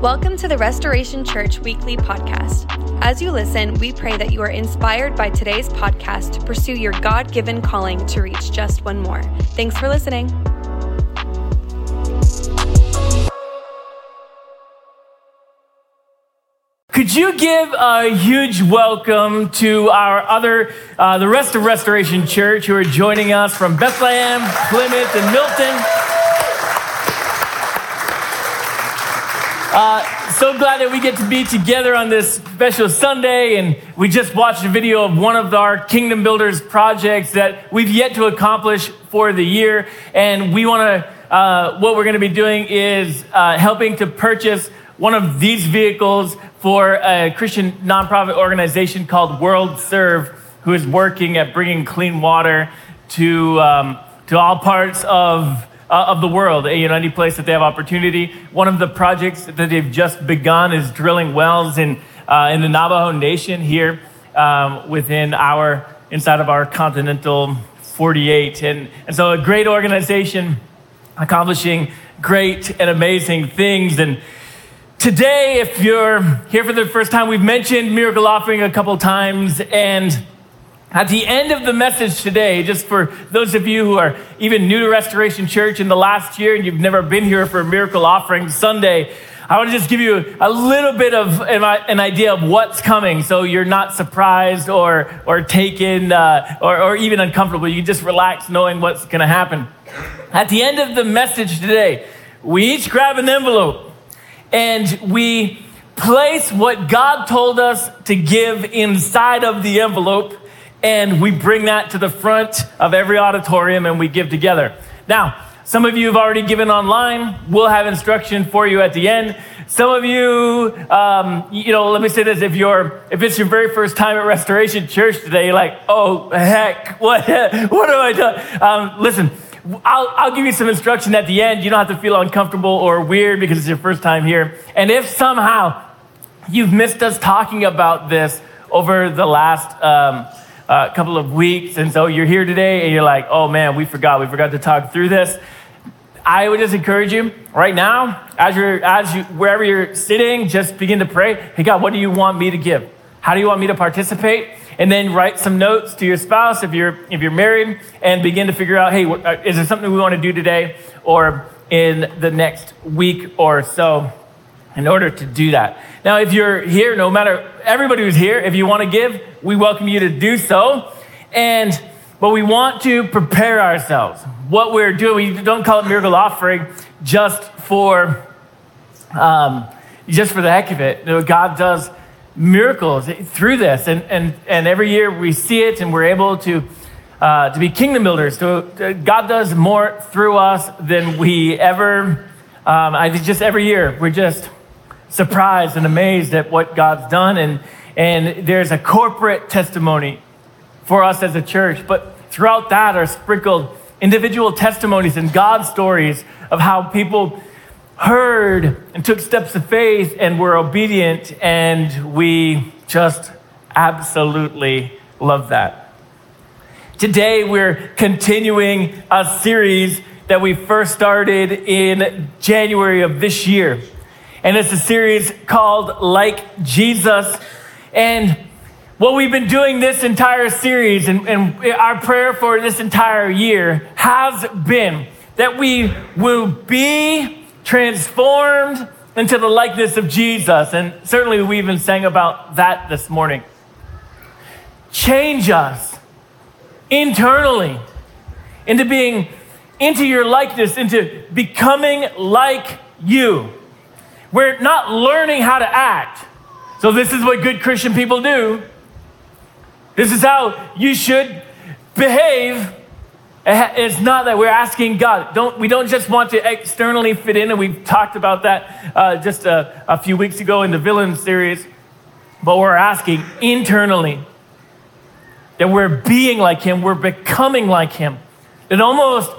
Welcome to the Restoration Church Weekly Podcast. As you listen, we pray that you are inspired by today's podcast to pursue your God given calling to reach just one more. Thanks for listening. Could you give a huge welcome to our other, uh, the rest of Restoration Church who are joining us from Bethlehem, Plymouth, and Milton? Uh, so glad that we get to be together on this special Sunday. And we just watched a video of one of our Kingdom Builders projects that we've yet to accomplish for the year. And we want to, uh, what we're going to be doing is uh, helping to purchase one of these vehicles for a Christian nonprofit organization called World Serve, who is working at bringing clean water to, um, to all parts of uh, of the world, you know, any place that they have opportunity. One of the projects that they've just begun is drilling wells in, uh, in the Navajo Nation here um, within our, inside of our continental 48. And, and so a great organization accomplishing great and amazing things. And today, if you're here for the first time, we've mentioned miracle offering a couple times and at the end of the message today, just for those of you who are even new to Restoration Church in the last year and you've never been here for a miracle offering Sunday, I want to just give you a little bit of an idea of what's coming so you're not surprised or, or taken uh, or, or even uncomfortable. You just relax knowing what's going to happen. At the end of the message today, we each grab an envelope and we place what God told us to give inside of the envelope and we bring that to the front of every auditorium and we give together. Now, some of you have already given online. We'll have instruction for you at the end. Some of you, um, you know, let me say this: if you're, if it's your very first time at Restoration Church today, you're like, oh heck, what, what have I done? Um, listen, I'll, I'll give you some instruction at the end. You don't have to feel uncomfortable or weird because it's your first time here. And if somehow you've missed us talking about this over the last um, a couple of weeks. And so you're here today and you're like, oh man, we forgot. We forgot to talk through this. I would just encourage you right now, as you're, as you, wherever you're sitting, just begin to pray. Hey, God, what do you want me to give? How do you want me to participate? And then write some notes to your spouse if you're, if you're married and begin to figure out, hey, uh, is there something we want to do today or in the next week or so? in order to do that. Now, if you're here, no matter everybody who's here, if you want to give, we welcome you to do so. And but we want to prepare ourselves. What we're doing, we don't call it miracle offering just for um, just for the heck of it. You know, God does miracles through this, and and and every year we see it, and we're able to. Uh, to be kingdom builders, so uh, God does more through us than we ever. Um, I just every year we're just surprised and amazed at what God's done. And, and there's a corporate testimony for us as a church. But throughout that are sprinkled individual testimonies and God stories of how people heard and took steps of faith and were obedient. And we just absolutely love that. Today, we're continuing a series that we first started in January of this year and it's a series called Like Jesus. And what we've been doing this entire series and, and, our prayer for this entire year has been that we will be transformed into the likeness of Jesus. And certainly we even sang about that this morning. Change us internally into being into your likeness, into becoming like you. We're not learning how to act. So, this is what good Christian people do. This is how you should behave. It's not that we're asking God. Don't, we don't just want to externally fit in, and we've talked about that uh, just a, a few weeks ago in the villain series. But we're asking internally that we're being like Him, we're becoming like Him. That almost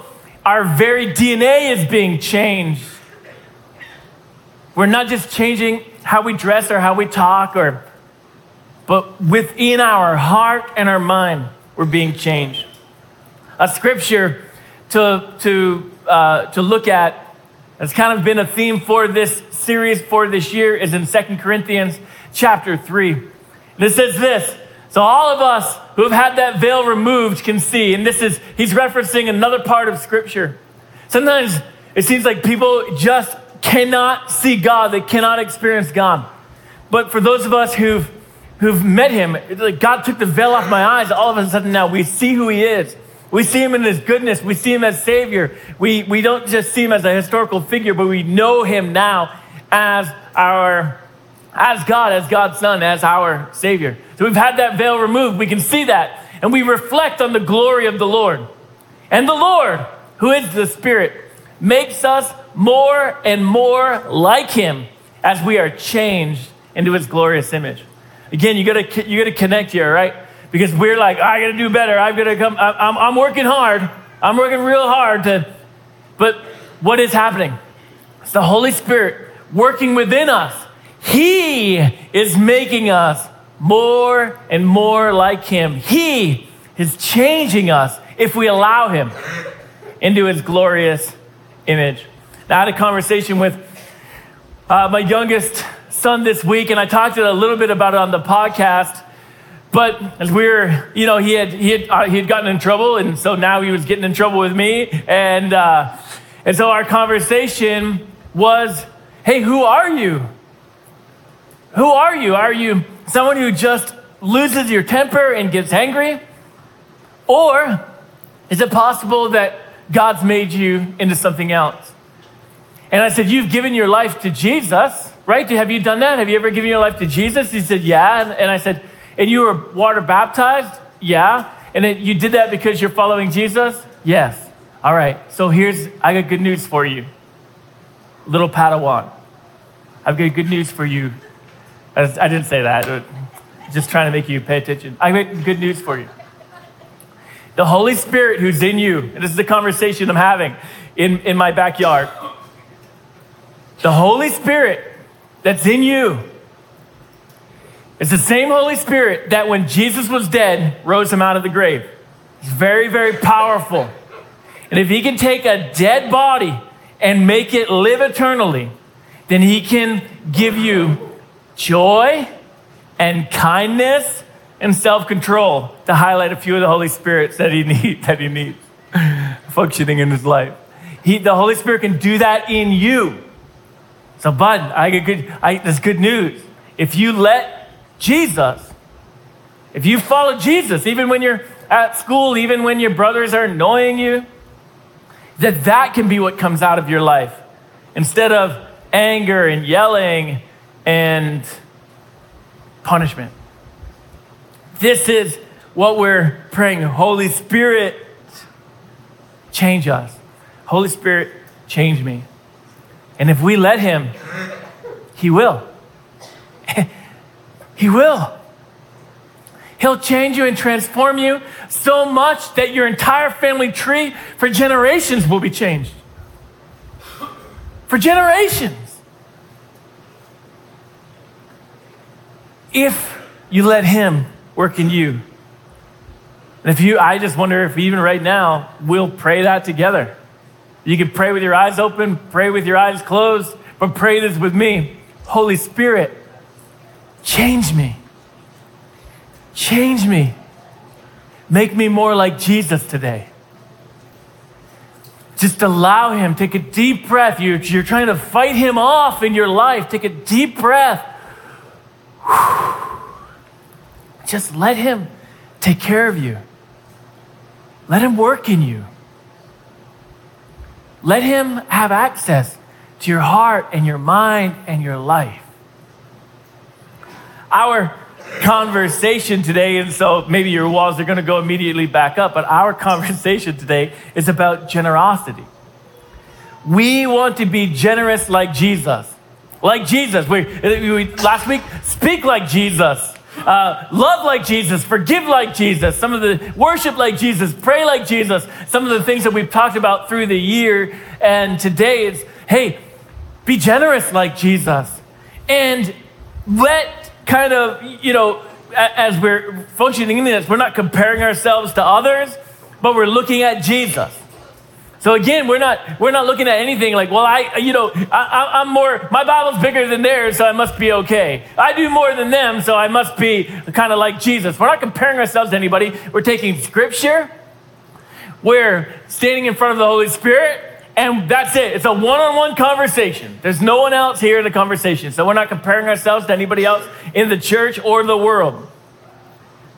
our very DNA is being changed we're not just changing how we dress or how we talk or but within our heart and our mind, we're being changed. A scripture to, to, uh, to look at That's kind of been a theme for this series for this year is in Second Corinthians chapter 3. And it says this. So all of us who have had that veil removed can see, and this is, he's referencing another part of scripture. Sometimes it seems like people just cannot see God, they cannot experience God. But for those of us who've, who've met him, like God took the veil off my eyes, all of a sudden now we see who he is. We see him in his goodness. We see him as Savior. We, we don't just see him as a historical figure, but we know him now as our as God, as God's Son, as our Savior. So we've had that veil removed. We can see that. And we reflect on the glory of the Lord. And the Lord, who is the Spirit, makes us more and more like him as we are changed into his glorious image. Again, you gotta, you gotta connect here, right? Because we're like, I gotta do better. I've gotta come, I'm, I'm working hard. I'm working real hard to, but what is happening? It's the Holy Spirit working within us. He is making us more and more like him. He is changing us if we allow him into his glorious image. I had a conversation with uh, my youngest son this week, and I talked a little bit about it on the podcast. But as we were, you know, he had he had uh, he had gotten in trouble, and so now he was getting in trouble with me, and uh, and so our conversation was, "Hey, who are you? Who are you? Are you someone who just loses your temper and gets angry, or is it possible that God's made you into something else?" And I said, You've given your life to Jesus, right? Have you done that? Have you ever given your life to Jesus? He said, Yeah. And I said, And you were water baptized? Yeah. And then you did that because you're following Jesus? Yes. All right. So here's, I got good news for you. Little Padawan. I've got good news for you. I didn't say that, just trying to make you pay attention. I got good news for you. The Holy Spirit who's in you, and this is the conversation I'm having in, in my backyard. The Holy Spirit that's in you is the same Holy Spirit that when Jesus was dead rose him out of the grave. He's very, very powerful. And if he can take a dead body and make it live eternally, then he can give you joy and kindness and self-control to highlight a few of the Holy Spirits that he, need, that he needs functioning in his life. He, the Holy Spirit can do that in you. So, bud, I get good. I, that's good news. If you let Jesus, if you follow Jesus, even when you're at school, even when your brothers are annoying you, that that can be what comes out of your life instead of anger and yelling and punishment. This is what we're praying. Holy Spirit, change us. Holy Spirit, change me. And if we let Him, He will. he will. He'll change you and transform you so much that your entire family tree for generations will be changed. For generations. If you let Him work in you. And if you, I just wonder if even right now, we'll pray that together. You can pray with your eyes open, pray with your eyes closed, but pray this with me. Holy Spirit, change me. Change me. Make me more like Jesus today. Just allow Him. Take a deep breath. You're, you're trying to fight Him off in your life. Take a deep breath. Just let Him take care of you. Let Him work in you. Let Him have access to your heart and your mind and your life. Our conversation today, and so maybe your walls are going to go immediately back up, but our conversation today is about generosity. We want to be generous like Jesus. Like Jesus. We, we last week, speak like Jesus uh, love like Jesus, forgive like Jesus, some of the worship like Jesus, pray like Jesus, some of the things that we've talked about through the year. And today it's, hey, be generous like Jesus. And let kind of, you know, as we're functioning in this, we're not comparing ourselves to others, but we're looking at Jesus. So again, we're not we're not looking at anything like, well, I you know I, am more my Bible's bigger than theirs, so I must be okay. I do more than them, so I must be kind of like Jesus. We're not comparing ourselves to anybody. We're taking Scripture. We're standing in front of the Holy Spirit, and that's it. It's a one-on-one conversation. There's no one else here in the conversation, so we're not comparing ourselves to anybody else in the church or the world.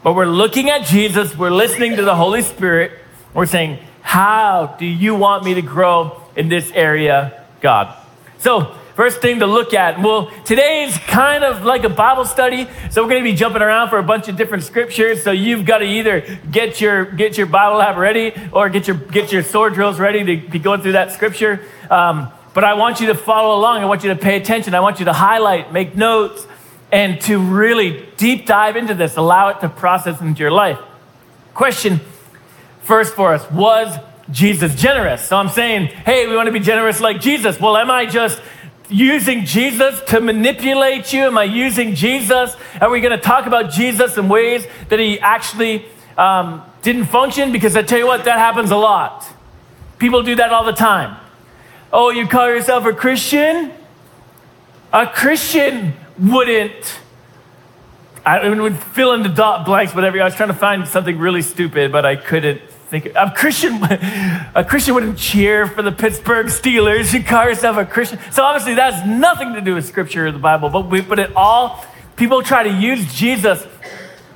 But we're looking at Jesus. We're listening to the Holy Spirit. We're saying how do you want me to grow in this area, God? So, first thing to look at, well, today is kind of like a Bible study. So, we're going to be jumping around for a bunch of different scriptures. So, you've got to either get your, get your Bible app ready or get your, get your sword drills ready to be going through that scripture. Um, but I want you to follow along. I want you to pay attention. I want you to highlight, make notes, and to really deep dive into this. Allow it to process into your life. Question first for us was Jesus generous? So I'm saying, hey, we want to be generous like Jesus. Well, am I just using Jesus to manipulate you? Am I using Jesus? Are we going to talk about Jesus in ways that he actually um, didn't function? Because I tell you what, that happens a lot. People do that all the time. Oh, you call yourself a Christian? A Christian wouldn't. I would fill in the dot blanks, whatever. I was trying to find something really stupid, but I couldn't think a Christian, a Christian wouldn't cheer for the Pittsburgh Steelers. You call yourself a Christian. So obviously that has nothing to do with Scripture or the Bible, but we put it all. People try to use Jesus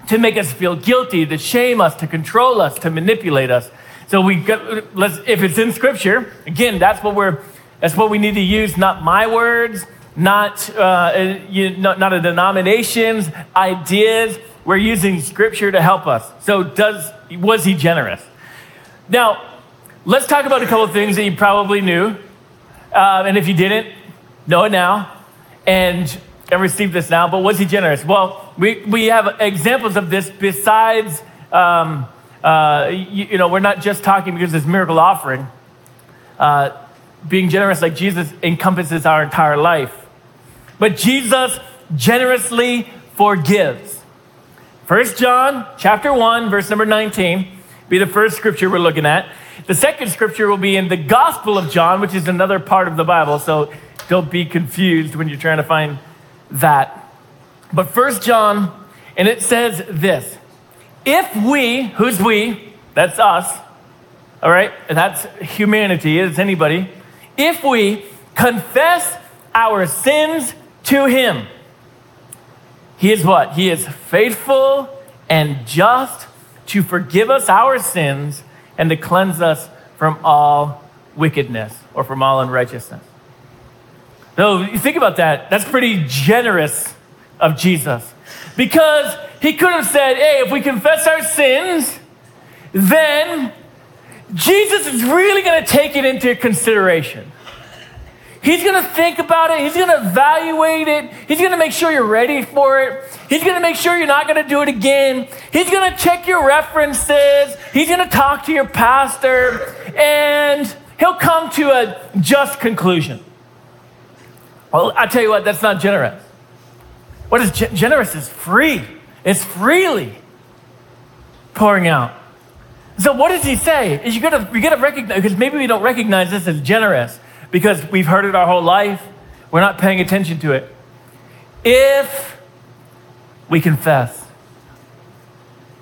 to make us feel guilty, to shame us, to control us, to manipulate us. So we got, let's, if it's in Scripture, again, that's what we're, that's what we need to use. Not my words, not, uh, you, not, not a denomination's ideas. We're using Scripture to help us. So does was he generous? Now, let's talk about a couple of things that you probably knew. Uh, and if you didn't, know it now and, and receive this now. But was he generous? Well, we, we have examples of this besides, um, uh, you, you, know, we're not just talking because this miracle offering. Uh, being generous like Jesus encompasses our entire life. But Jesus generously forgives. First John chapter 1, verse number 19 be the first scripture we're looking at. The second scripture will be in the Gospel of John, which is another part of the Bible. So don't be confused when you're trying to find that. But First John, and it says this If we, who's we? That's us, all right? That's humanity, it's anybody. If we confess our sins to Him, He is what? He is faithful and just to forgive us our sins and to cleanse us from all wickedness or from all unrighteousness. So you think about that, that's pretty generous of Jesus. Because he could have said, hey, if we confess our sins, then Jesus is really going to take it into consideration. He's going to think about it. He's going to evaluate it. He's going to make sure you're ready for it. He's going to make sure you're not going to do it again. He's going to check your references. He's going to talk to your pastor, and he'll come to a just conclusion. Well, I tell you what, that's not generous. What is ge- generous is free. It's freely pouring out. So what does he say? Is you gotta you gotta recognize because maybe we don't recognize this as generous because we've heard it our whole life. We're not paying attention to it. If we confess.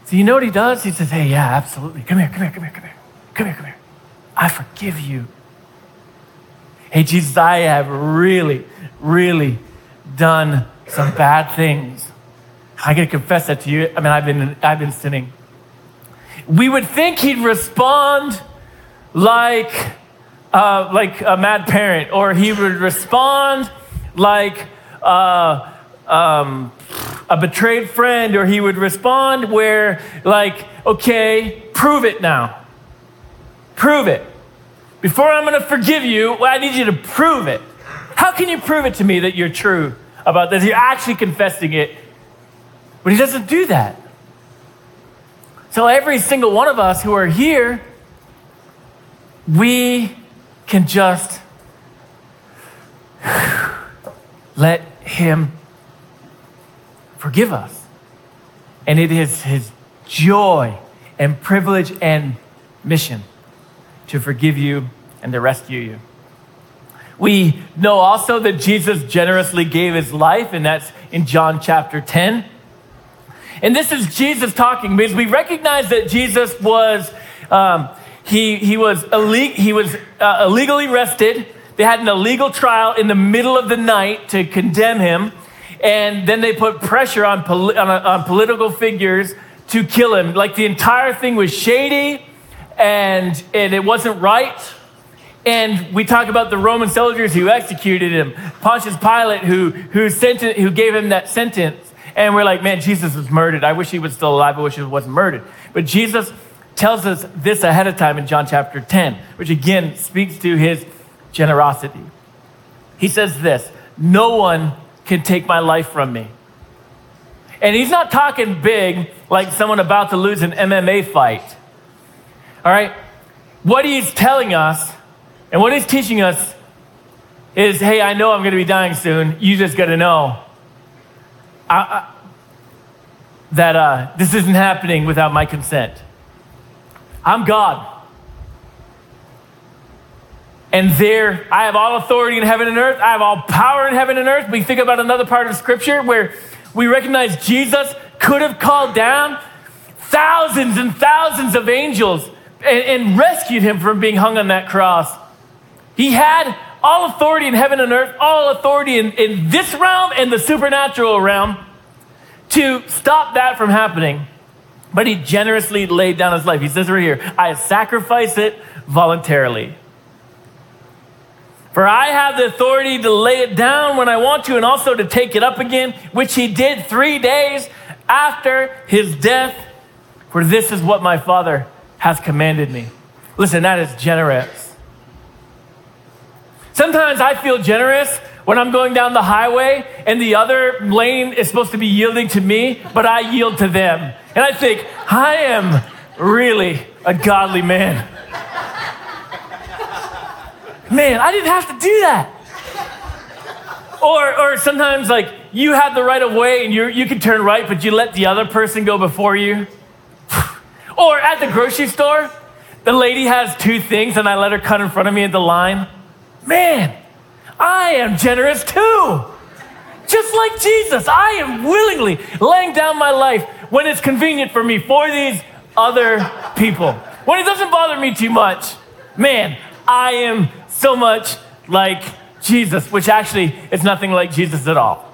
So you know what he does? He says, Hey, yeah, absolutely. Come here, come here, come here, come here. Come here, come here. I forgive you. Hey, Jesus, I have really, really done some bad things. I gotta confess that to you. I mean, I've been, I've been sinning. We would think he'd respond like, uh, like a mad parent, or he would respond like uh, um, a betrayed friend, or he would respond where, like, okay, prove it now. Prove it. Before I'm going to forgive you, well, I need you to prove it. How can you prove it to me that you're true about this? You're actually confessing it. But he doesn't do that. So every single one of us who are here, we can just let Him forgive us. And it is His joy and privilege and mission to forgive you and to rescue you. We know also that Jesus generously gave his life, and that's in John chapter 10. And this is Jesus talking because we recognize that Jesus was, um, he, he was, illeg- he was uh, illegally arrested. They had an illegal trial in the middle of the night to condemn him. And then they put pressure on, on, on political figures to kill him. Like the entire thing was shady and, and it wasn't right. And we talk about the Roman soldiers who executed him, Pontius Pilate who, who, sent, who gave him that sentence. And we're like, man, Jesus was murdered. I wish he was still alive. I wish he wasn't murdered. But Jesus tells us this ahead of time in John chapter 10, which again speaks to his generosity. He says this No one can take my life from me. And he's not talking big like someone about to lose an MMA fight. All right? What he's telling us and what he's teaching us is hey, I know I'm going to be dying soon. You just got to know I, I, that uh, this isn't happening without my consent. I'm God. And there, I have all authority in heaven and earth. I have all power in heaven and earth. We think about another part of scripture where we recognize Jesus could have called down thousands and thousands of angels and, and rescued him from being hung on that cross. He had all authority in heaven and earth, all authority in, in this realm and the supernatural realm to stop that from happening. But he generously laid down his life. He says right here, I sacrifice it voluntarily. For I have the authority to lay it down when I want to and also to take it up again, which he did three days after his death. For this is what my Father has commanded me. Listen, that is generous. Sometimes I feel generous when I'm going down the highway and the other lane is supposed to be yielding to me, but I yield to them. And I think, I am really a godly man. Man, I didn't have to do that. Or, or sometimes, like, you have the right of way and you you can turn right, but you let the other person go before you. or at the grocery store, the lady has two things and I let her cut in front of me at the line. Man, I am generous too. Just like Jesus, I am willingly laying down my life when it's convenient for me for these other people. When it doesn't bother me too much, man, I am so much like Jesus, which actually is nothing like Jesus at all.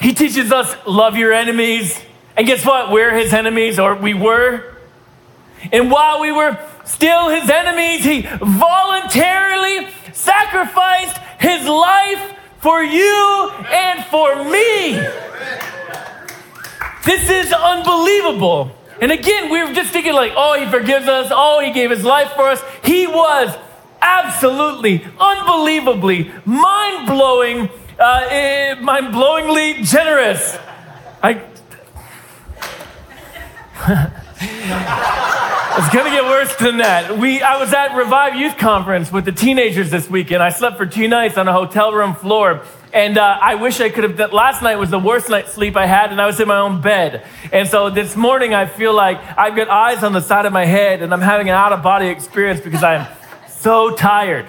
He teaches us love your enemies. And guess what? We're his enemies, or we were. And while we were still his enemies, he voluntarily sacrificed his life for you and for me. This is unbelievable. And again, we are just thinking, like, oh, he forgives us. Oh, he gave his life for us. He was absolutely, unbelievably, mind blowing, uh, eh, mind blowingly generous. I. It's gonna get worse than that. We, I was at Revive Youth Conference with the teenagers this weekend. I slept for two nights on a hotel room floor. And uh, I wish I could have last night was the worst night's sleep I had, and I was in my own bed. And so this morning I feel like I've got eyes on the side of my head, and I'm having an out of body experience because I'm so tired.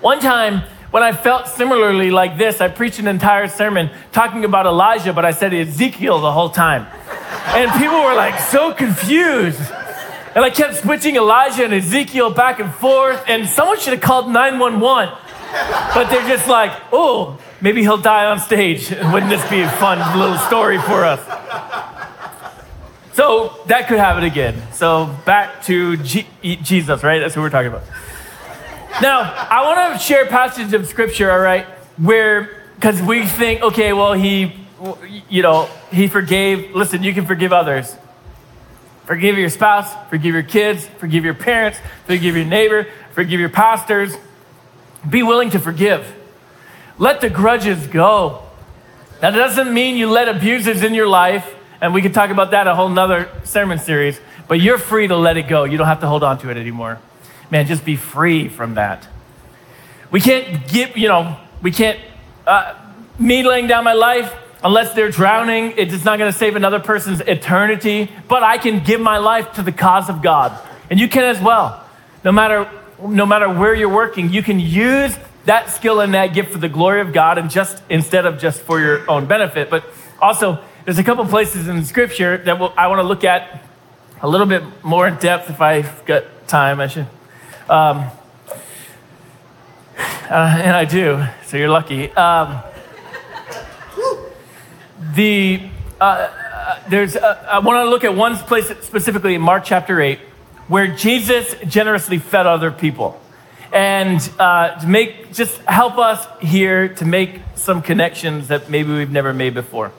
One time, when I felt similarly like this, I preached an entire sermon talking about Elijah, but I said Ezekiel the whole time. And people were like so confused. And I kept switching Elijah and Ezekiel back and forth, and someone should have called 911. But they're just like, oh, maybe he'll die on stage. Wouldn't this be a fun little story for us? So that could happen again. So back to G- Jesus, right? That's what we're talking about. Now, I want to share a passage of scripture, all right, where, because we think, okay, well, he, you know, he forgave. Listen, you can forgive others. Forgive your spouse, forgive your kids, forgive your parents, forgive your neighbor, forgive your pastors. Be willing to forgive. Let the grudges go. That doesn't mean you let abusers in your life, and we could talk about that a whole nother sermon series, but you're free to let it go. You don't have to hold on to it anymore. Man, just be free from that. We can't give, you know, we can't, uh, me laying down my life, unless they're drowning, it's not going to save another person's eternity. But I can give my life to the cause of God. And you can as well. no matter, no matter where you're working, you can use that skill and that gift for the glory of God and just instead of just for your own benefit. But also, there's a couple places in Scripture that we'll, I want to look at a little bit more in depth if I've got time. I should. Um, uh, and I do, so you're lucky. Um, the uh, uh there's uh, I want to look at one place specifically in Mark chapter eight, where Jesus generously fed other people, and uh, to make just help us here to make some connections that maybe we've never made before.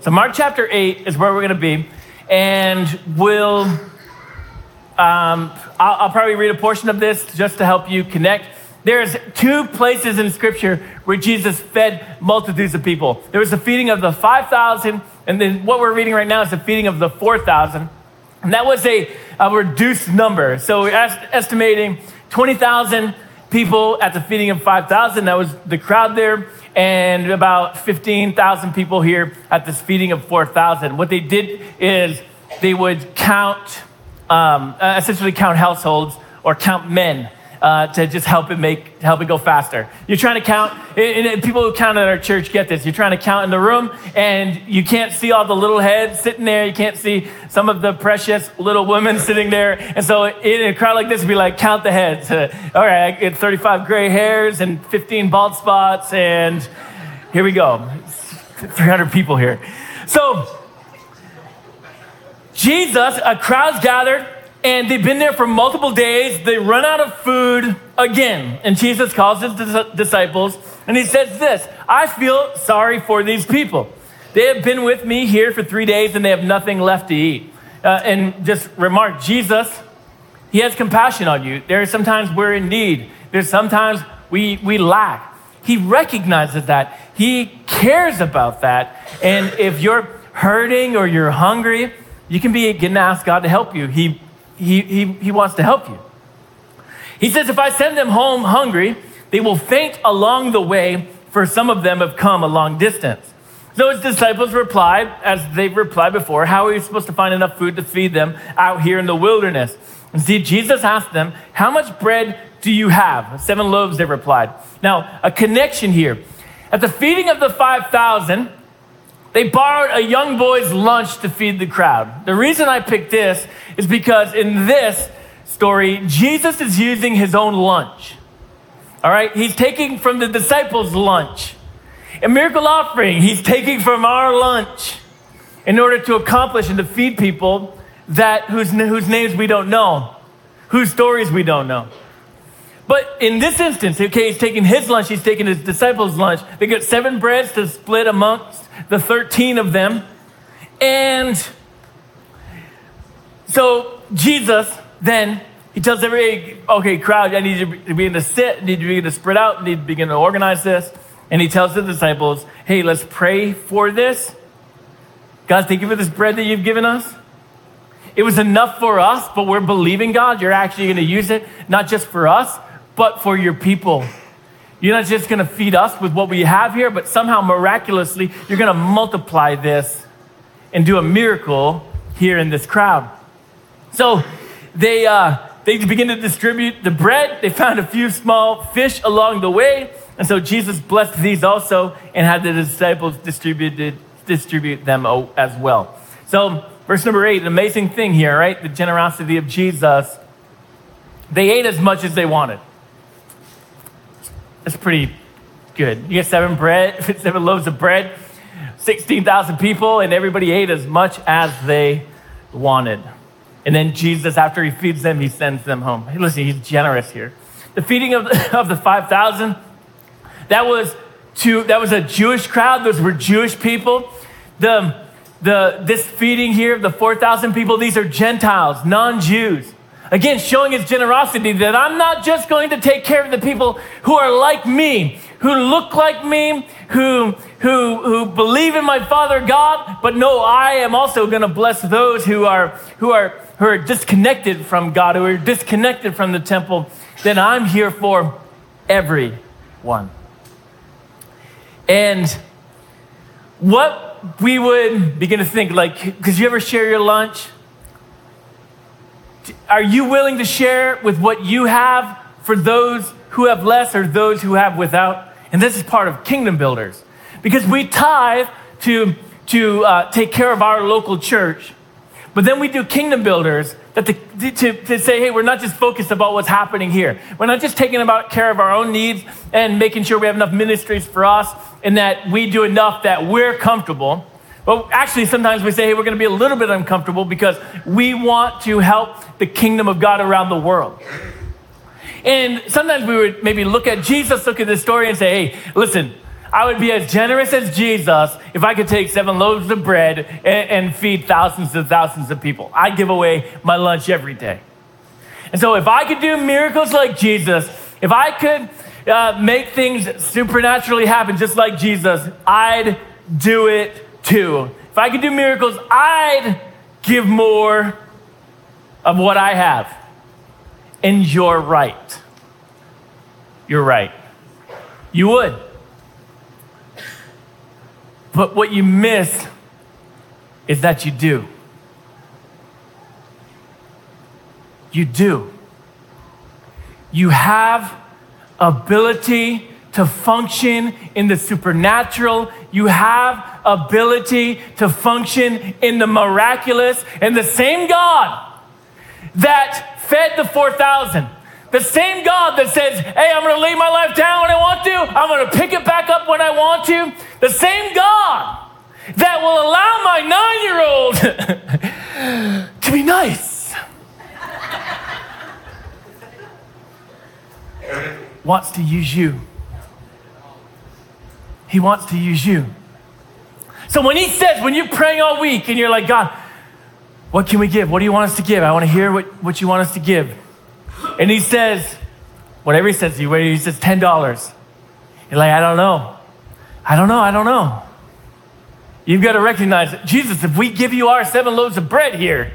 So Mark chapter eight is where we're going to be, and we'll. Um, I'll, I'll probably read a portion of this just to help you connect there's two places in Scripture where Jesus fed multitudes of people. There was the feeding of the 5,000, and then what we're reading right now is the feeding of the 4,000. And that was a, a reduced number. So we're estimating 20,000 people at the feeding of 5,000. That was the crowd there. And about 15,000 people here at this feeding of 4,000. What they did is they would count, um, essentially count households or count men uh, to just help it make help it go faster. You're trying to count, and, people who count at our church get this. You're trying to count in the room, and you can't see all the little heads sitting there. You can't see some of the precious little women sitting there. And so, in a crowd like this, would be like count the heads. Uh, all right, I get 35 gray hairs and 15 bald spots, and here we go. 300 people here. So. Jesus, a crowd's gathered, and they've been there for multiple days. They run out of food again. And Jesus calls his disciples and he says this I feel sorry for these people. They have been with me here for three days and they have nothing left to eat. Uh, and just remark, Jesus, he has compassion on you. There are sometimes we're in need, there's sometimes we, we lack. He recognizes that. He cares about that. And if you're hurting or you're hungry, you can be getting to ask God to help you. He he, he, he wants to help you. He says, If I send them home hungry, they will faint along the way, for some of them have come a long distance. So his disciples replied, as they've replied before, How are you supposed to find enough food to feed them out here in the wilderness? And see, Jesus asked them, How much bread do you have? Seven loaves, they replied. Now, a connection here. At the feeding of the 5,000, they borrowed a young boy's lunch to feed the crowd. The reason I picked this is because in this story, Jesus is using his own lunch. All right? He's taking from the disciples' lunch. A miracle offering, he's taking from our lunch in order to accomplish and to feed people that whose, whose names we don't know, whose stories we don't know. But in this instance, okay, he's taking his lunch, he's taking his disciples' lunch. They get seven breads to split amongst the 13 of them. And so Jesus then, he tells every, okay, crowd, I need you to begin to sit, need to begin to spread out, need to begin to organize this. And he tells the disciples, hey, let's pray for this. God, thank you for this bread that you've given us. It was enough for us, but we're believing God. You're actually going to use it, not just for us, but for your people. You're not just going to feed us with what we have here, but somehow miraculously, you're going to multiply this and do a miracle here in this crowd. So they, uh, they begin to distribute the bread. They found a few small fish along the way. And so Jesus blessed these also and had the disciples distributed, distribute them as well. So, verse number eight, an amazing thing here, right? The generosity of Jesus. They ate as much as they wanted. That's pretty good. You get seven bread, seven loaves of bread, 16,000 people, and everybody ate as much as they wanted. And then Jesus, after he feeds them, he sends them home. Hey, listen, he's generous here. The feeding of of the 5,000, that was to, that was a Jewish crowd. Those were Jewish people. The, the, this feeding here of the 4,000 people, these are Gentiles, non-Jews. Again, showing his generosity that I'm not just going to take care of the people who are like me, who look like me, who, who, who believe in my Father God, but no, I am also going to bless those who are, who, are, who are disconnected from God, who are disconnected from the temple, then I'm here for everyone. And what we would begin to think, like, because you ever share your lunch? Are you willing to share with what you have for those who have less or those who have without? And this is part of kingdom builders because we tithe to, to uh, take care of our local church, but then we do kingdom builders that the, to, to say, hey, we're not just focused about what's happening here. We're not just taking about care of our own needs and making sure we have enough ministries for us and that we do enough that we're comfortable. But actually, sometimes we say, hey, we're going to be a little bit uncomfortable because we want to help the kingdom of God around the world. And sometimes we would maybe look at Jesus, look at this story, and say, hey, listen, I would be as generous as Jesus if I could take seven loaves of bread and, and feed thousands and thousands of people. I'd give away my lunch every day. And so, if I could do miracles like Jesus, if I could uh, make things supernaturally happen just like Jesus, I'd do it too. If I could do miracles, I'd give more of what I have. And you're right. You're right. You would. But what you miss is that you do. You do. You have ability to function in the supernatural. You have ability to function in the miraculous. And the same God that fed the 4,000, the same God that says, hey, I'm going to lay my life down when I want to, I'm going to pick it back up when I want to, the same God that will allow my nine year old to be nice wants to use you. He wants to use you. So when he says, when you're praying all week and you're like, God, what can we give? What do you want us to give? I want to hear what, what you want us to give. And he says, whatever he says to you, he says $10. You're like, I don't know. I don't know. I don't know. You've got to recognize that, Jesus, if we give you our seven loaves of bread here,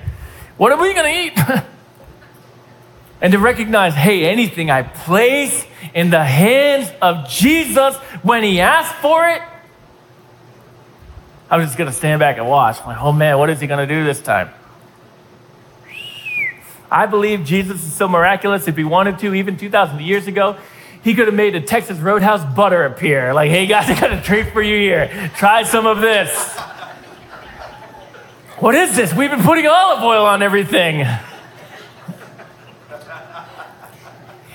what are we going to eat? and to recognize, hey, anything I place in the hands of Jesus when he asks for it, I'm just going to stand back and watch. I'm like, oh man, what is he going to do this time? I believe Jesus is so miraculous. If he wanted to, even 2,000 years ago, he could have made a Texas Roadhouse butter appear. Like, hey guys, I got a treat for you here. Try some of this. What is this? We've been putting olive oil on everything.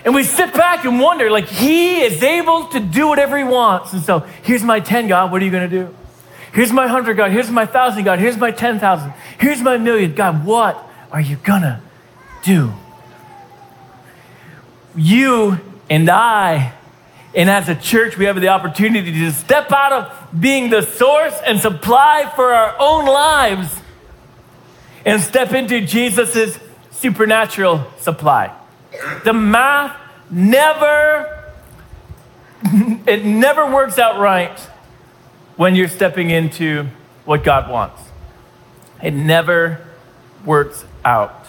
And we sit back and wonder, like, he is able to do whatever he wants. And so, here's my 10, God. What are you going to do? Here's my 100, God. Here's my 1,000, God. Here's my 10,000. Here's my million. God, what are you going to do. You and I, and as a church, we have the opportunity to step out of being the source and supply for our own lives and step into Jesus' supernatural supply. The math never, it never works out right when you're stepping into what God wants. It never works out.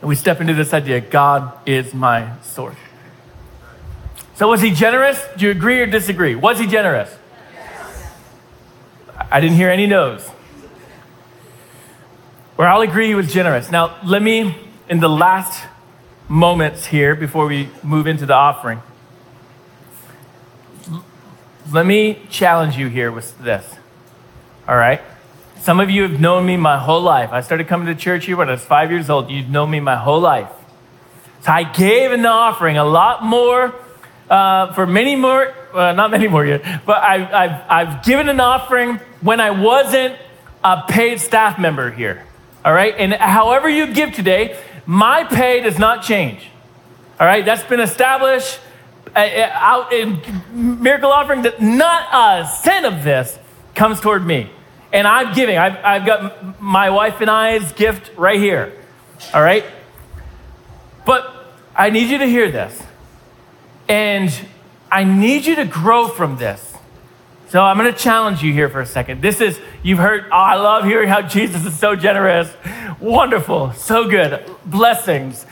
And we step into this idea God is my source. So, was he generous? Do you agree or disagree? Was he generous? Yes. I didn't hear any no's. Or I'll agree he was generous. Now, let me, in the last moments here before we move into the offering, let me challenge you here with this. All right? Some of you have known me my whole life. I started coming to church here when I was five years old. You've known me my whole life. So I gave an offering a lot more uh, for many more, uh, not many more yet, but I, have I've given an offering when I wasn't a paid staff member here. All right? And however you give today, my pay does not change. All right? That's been established uh, uh out in miracle offering that not a cent of this comes toward me. And I'm giving. I've, I've got my wife and I's gift right here. All right? But I need you to hear this. And I need you to grow from this. So I'm going to challenge you here for a second. This is, you've heard, oh, I love hearing how Jesus is so generous. Wonderful. So good. Blessings.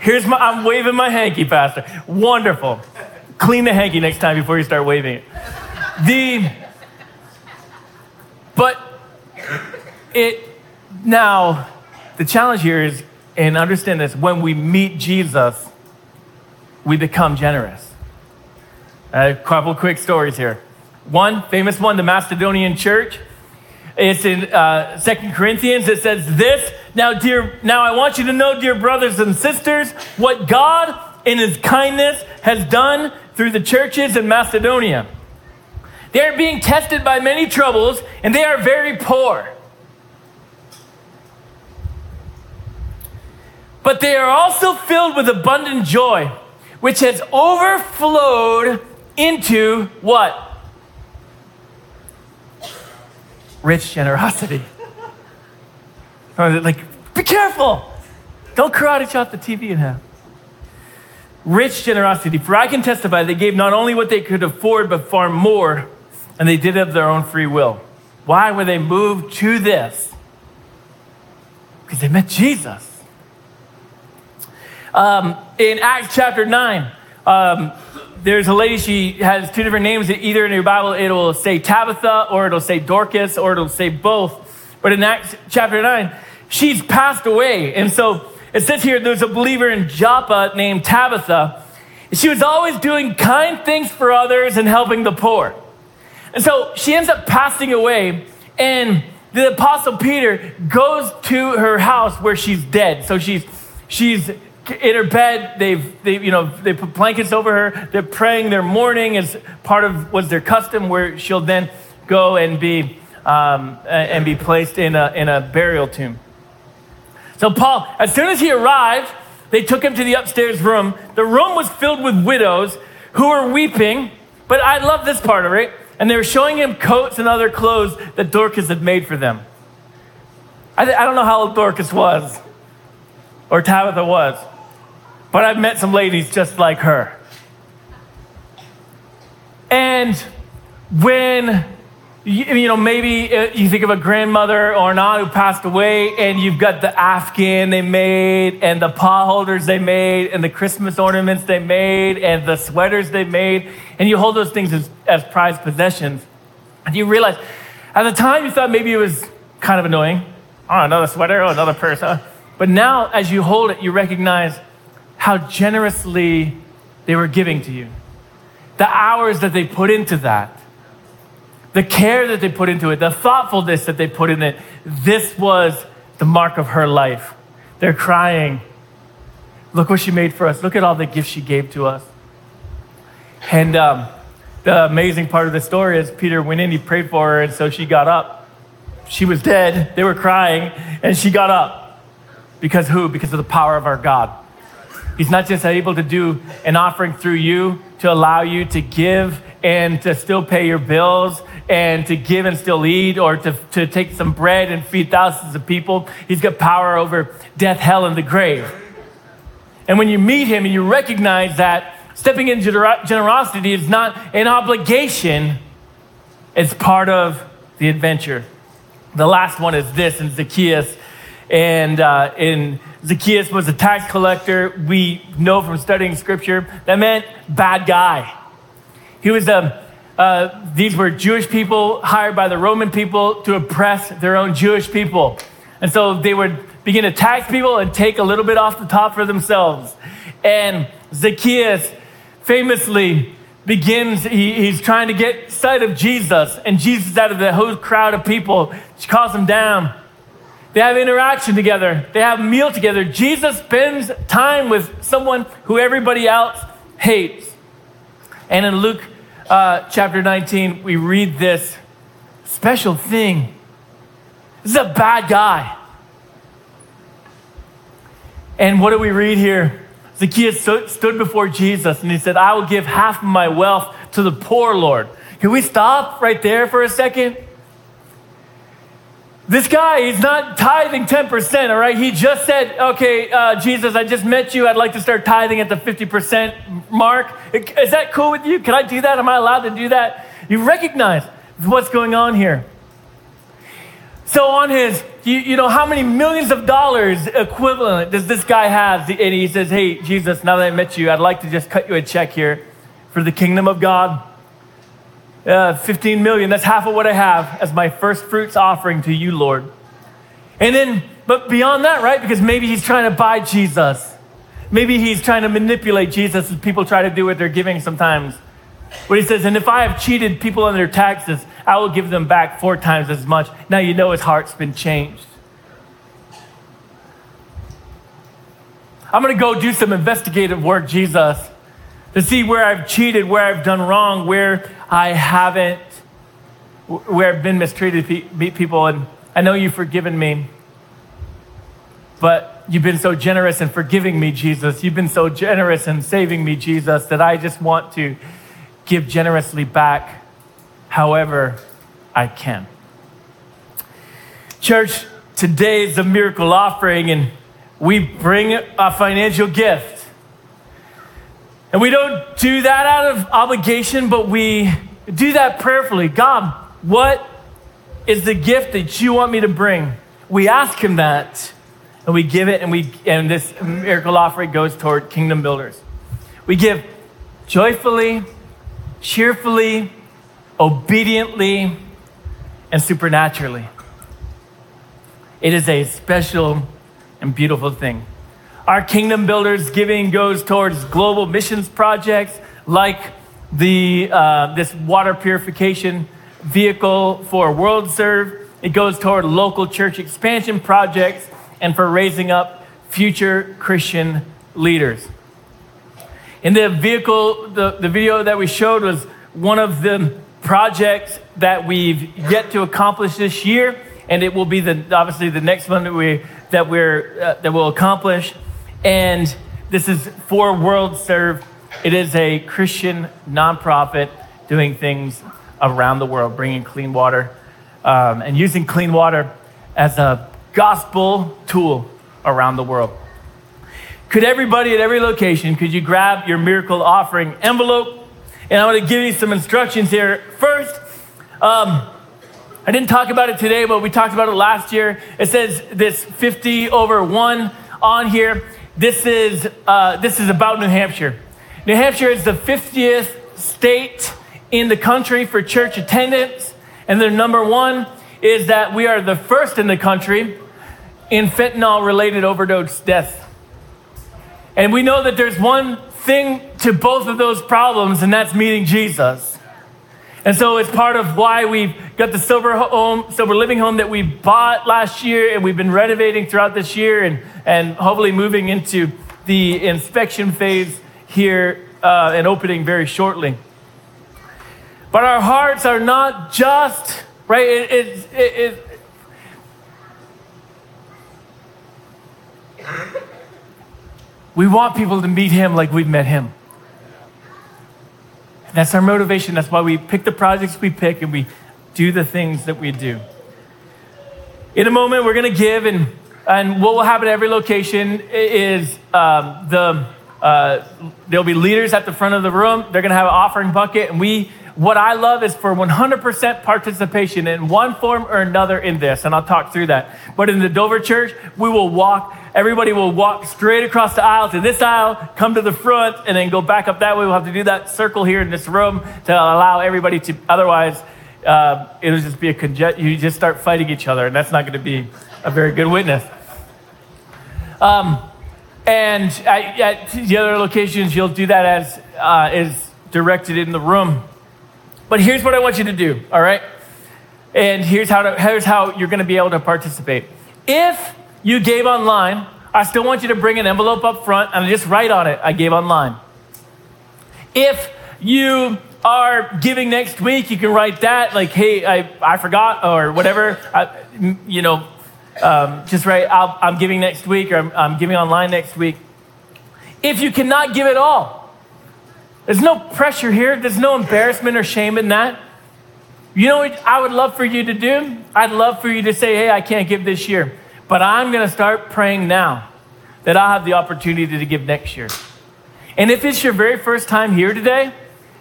Here's my, I'm waving my hanky, Pastor. Wonderful. Clean the hanky next time before you start waving it. The, but it now, the challenge here is, and understand this, when we meet Jesus, we become generous. A couple quick stories here. One, famous one, the Macedonian church. It's in uh, Second Corinthians. It says this. Now, dear, now I want you to know, dear brothers and sisters, what God in his kindness has done through the churches in Macedonia. They are being tested by many troubles, and they are very poor. But they are also filled with abundant joy, which has overflowed into what? Rich generosity. Oh, like, be careful! Don't karate chop the TV in half rich generosity. For I can testify they gave not only what they could afford, but far more, and they did of their own free will. Why were they moved to this? Because they met Jesus. Um, in Acts chapter 9, um, there's a lady, she has two different names. Either in your Bible, it'll say Tabitha, or it'll say Dorcas, or it'll say both. But in Acts chapter 9, she's passed away. And so it says here there's a believer in Joppa named Tabitha. She was always doing kind things for others and helping the poor. And so she ends up passing away, and the apostle Peter goes to her house where she's dead. So she's she's in her bed. They've they you know they put blankets over her. They're praying. They're mourning as part of was their custom, where she'll then go and be um, and be placed in a in a burial tomb. So, Paul, as soon as he arrived, they took him to the upstairs room. The room was filled with widows who were weeping, but I love this part of it. And they were showing him coats and other clothes that Dorcas had made for them. I, I don't know how old Dorcas was or Tabitha was, but I've met some ladies just like her. And when you, know, maybe uh, you think of a grandmother or an aunt who passed away, and you've got the Afghan they made, and the paw holders they made, and the Christmas ornaments they made, and the sweaters they made, and you hold those things as, as prized possessions. And you realize, at the time, you thought maybe it was kind of annoying. Oh, another sweater, oh, another purse. Huh? But now, as you hold it, you recognize how generously they were giving to you, the hours that they put into that the care that they put into it, the thoughtfulness that they put in it, this was the mark of her life. They're crying. Look what she made for us. Look at all the gifts she gave to us. And um, the amazing part of the story is Peter went in, he prayed for her, and so she got up. She was dead. They were crying, and she got up. Because who? Because of the power of our God. He's not just able to do an offering through you to allow you to give and to still pay your bills and to give and still eat or to, to take some bread and feed thousands of people. He's got power over death, hell, and the grave. And when you meet him and you recognize that stepping in generosity is not an obligation, it's part of the adventure. The last one is this in Zacchaeus. And uh, in Zacchaeus was a tax collector. We know from studying scripture that meant bad guy. He was a uh, these were Jewish people hired by the Roman people to oppress their own Jewish people. And so they would begin to tax people and take a little bit off the top for themselves. And Zacchaeus famously begins, he, he's trying to get sight of Jesus, and Jesus, out of the whole crowd of people, calls him down. They have interaction together, they have a meal together. Jesus spends time with someone who everybody else hates. And in Luke uh, chapter 19, we read this special thing. This is a bad guy. And what do we read here? Zacchaeus stood before Jesus and he said, I will give half of my wealth to the poor, Lord. Can we stop right there for a second? This guy, he's not tithing 10%, all right? He just said, okay, uh, Jesus, I just met you. I'd like to start tithing at the 50% mark. Is that cool with you? Can I do that? Am I allowed to do that? You recognize what's going on here. So, on his, you, you know, how many millions of dollars equivalent does this guy have? And he says, hey, Jesus, now that I met you, I'd like to just cut you a check here for the kingdom of God uh, 15 million. That's half of what I have as my first fruits offering to you, Lord. And then But beyond that, right? Because maybe he's trying to buy Jesus. Maybe he's trying to manipulate Jesus as people try to do with their giving sometimes. But he says, And if I have cheated people on their taxes, I will give them back four times as much. Now you know his heart's been changed. I'm going to go do some investigative work, Jesus, to see where I've cheated, where I've done wrong, where I haven't, where I've been mistreated people. And I know you've forgiven me, but you've been so generous in forgiving me, Jesus. You've been so generous in saving me, Jesus, that I just want to give generously back however I can. Church, today is a miracle offering, and we bring a financial gift. And we don't do that out of obligation, but we do that prayerfully. God, what is the gift that you want me to bring? We ask Him that, and we give it, and, we, and this miracle offering goes toward kingdom builders. We give joyfully, cheerfully, obediently, and supernaturally. It is a special and beautiful thing. Our kingdom builders giving goes towards global missions projects like the, uh, this water purification vehicle for World Serve. It goes toward local church expansion projects and for raising up future Christian leaders. In the vehicle, the, the video that we showed was one of the projects that we've yet to accomplish this year, and it will be the obviously the next one that we that we're uh, that we'll accomplish. And this is for World Serve. It is a Christian nonprofit doing things around the world, bringing clean water um, and using clean water as a gospel tool around the world. Could everybody at every location, could you grab your miracle offering envelope? And I'm going to give you some instructions here. First, um, I didn't talk about it today, but we talked about it last year. It says this 50 over 1 on here. This is, uh, this is about New Hampshire. New Hampshire is the 50th state in the country for church attendance. And the number one is that we are the first in the country in fentanyl related overdose deaths. And we know that there's one thing to both of those problems, and that's meeting Jesus. And so it's part of why we've got the silver home, silver living home that we bought last year, and we've been renovating throughout this year, and, and hopefully moving into the inspection phase here uh, and opening very shortly. But our hearts are not just, right? It, it, it, We want people to meet him like we've met him. That's our motivation. That's why we pick the projects we pick and we do the things that we do. In a moment, we're going to give, and, and what will happen at every location is um, the uh, there'll be leaders at the front of the room. They're going to have an offering bucket, and we what I love is for 100% participation in one form or another in this, and I'll talk through that. But in the Dover Church, we will walk, everybody will walk straight across the aisle to this aisle, come to the front, and then go back up that way. We'll have to do that circle here in this room to allow everybody to, otherwise, uh, it'll just be a conge- you just start fighting each other, and that's not going to be a very good witness. Um, and at, at, the other locations, you'll do that as uh, is directed in the room. But here's what I want you to do, all right? And here's how, to, here's how you're going to be able to participate. If you gave online, I still want you to bring an envelope up front and just write on it, I gave online. If you are giving next week, you can write that, like, hey, I, I forgot, or whatever. I, you know, um, just write, i am giving next week, or I'm, I'm giving online next week. If you cannot give it all, there's no pressure here. There's no embarrassment or shame in that. You know what I would love for you to do? I'd love for you to say, hey, I can't give this year, but I'm going to start praying now that I'll have the opportunity to give next year. And if it's your very first time here today,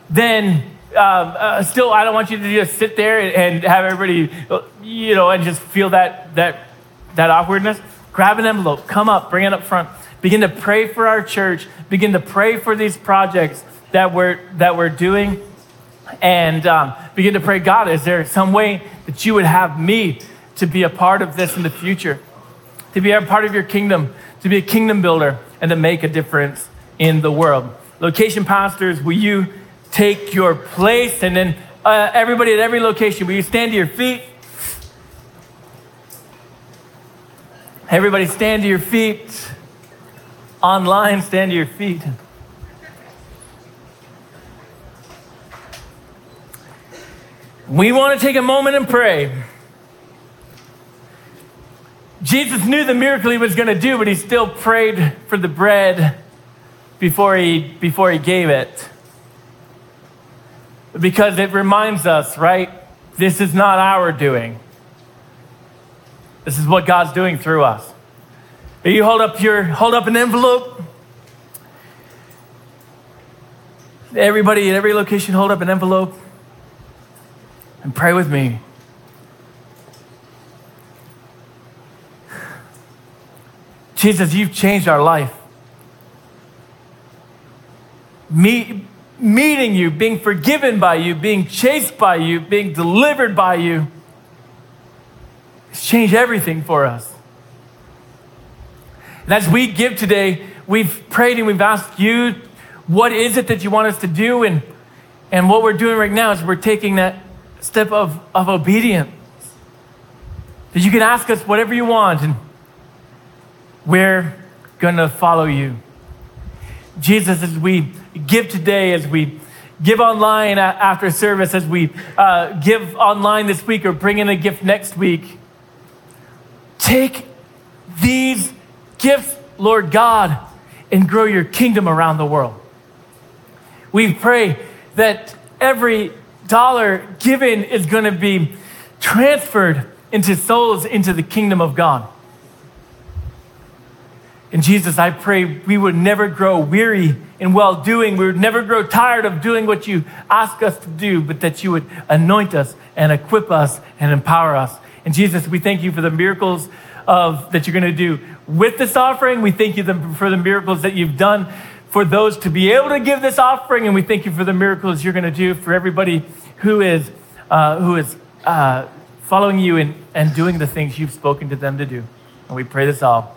then um, uh, still, I don't want you to just sit there and have everybody, you know, and just feel that, that, that awkwardness. Grab an envelope, come up, bring it up front. Begin to pray for our church. Begin to pray for these projects that we're, that we're doing and um, begin to pray God, is there some way that you would have me to be a part of this in the future? to be a part of your kingdom, to be a kingdom builder, and to make a difference in the world. Location pastors, will you take your place? And then uh, everybody at every location, will you stand to your feet? Everybody stand to your feet. Online, stand to your feet. We want to take a moment and pray. Jesus knew the miracle he was going to do, but he still prayed for the bread before he, before he gave it. Because it reminds us, right? This is not our doing. This is what God's doing through us. You hold up your hold up an envelope. Everybody at every location hold up an envelope and pray with me. Jesus, you've changed our life. Me, meeting you, being forgiven by you, being chased by you, being delivered by you, it's changed everything for us. And as we give today, we've prayed and we've asked you, what is it that you want us to do? And, and what we're doing right now is we're taking that step of, of obedience. That you can ask us whatever you want, and we're going to follow you. Jesus, as we give today, as we give online after service, as we uh, give online this week or bring in a gift next week, take these gifts, Lord God, and grow your kingdom around the world. We pray that every dollar given is going to be transferred into souls into the kingdom of God. And Jesus, I pray we would never grow weary in well doing. We would never grow tired of doing what you ask us to do, but that you would anoint us and equip us and empower us. And Jesus, we thank you for the miracles of, that you're going to do with this offering. We thank you for the miracles that you've done for those to be able to give this offering. And we thank you for the miracles you're going to do for everybody who is, uh, who is uh, following you and, and doing the things you've spoken to them to do. And we pray this all